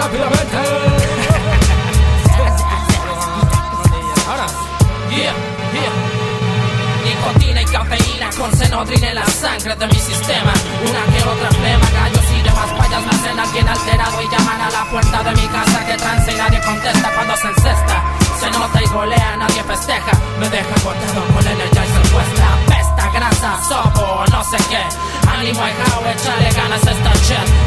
rápidamente. Ahora, yeah, yeah. Nicotina y cafeína con senodrina en la sangre de mi sistema. Una que otra flema, gallos y demás payas me hacen alguien alterado y llaman a la puerta de mi casa que trance y nadie contesta cuando se encesta. Se nota y golea, nadie festeja. Me deja cortado con energizer puesta. Pesta, grasa, sopo, no sé qué. Ánimo, hijao, échale ganas a esta shit.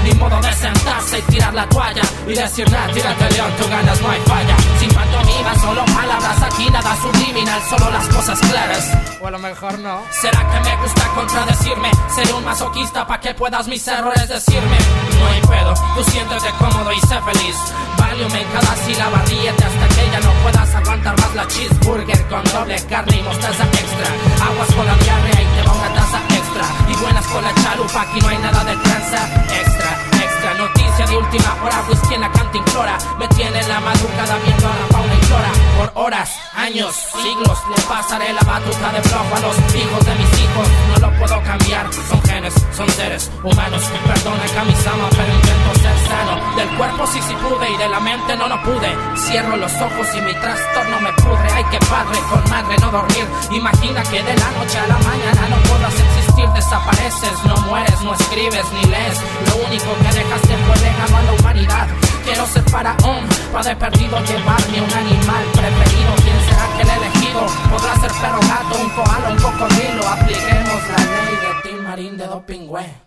Ni modo de sentarse y tirar la toalla. Y decir nada, tírate león, tú ganas, no hay falla. Sin pantomima, solo palabras, aquí nada subliminal, solo las cosas claras. O a lo mejor no. ¿Será que me gusta contradecirme? Seré un masoquista pa' que puedas mis errores decirme. No hay pedo, tú siéntete cómodo y sé feliz. Valium en cada sílaba, ríete hasta que ya no puedas aguantar más la cheeseburger con doble carne y mostaza extra. Aguas con la diarrea y te va una taza extra. Y buenas con la chalupa, aquí no hay nada de tranza. Extra, de última hora, whisky en la cantimplora. Me tiene en la madrugada viendo a la fauna y flora. Por horas, años, siglos, le pasaré la batuta de flojo a los hijos de mis hijos. No lo puedo cambiar, son genes, son seres humanos. Perdona Kamisama, pero intento ser sano. Del cuerpo sí sí pude y de la mente no lo pude. Cierro los ojos y mi trastorno me pudre. Ay, que padre con madre no dormir. Imagina que de la noche a la mañana no puedas existir, desapareces, no mueres, no escribes ni lees. Lo único que dejaste fue faraón, para de perdido llevarme un animal preferido. ¿Quién será que el elegido? Podrá ser perro gato, un koala, un cocodrilo. Apliquemos la ley de Tim Marín de Dopingüe.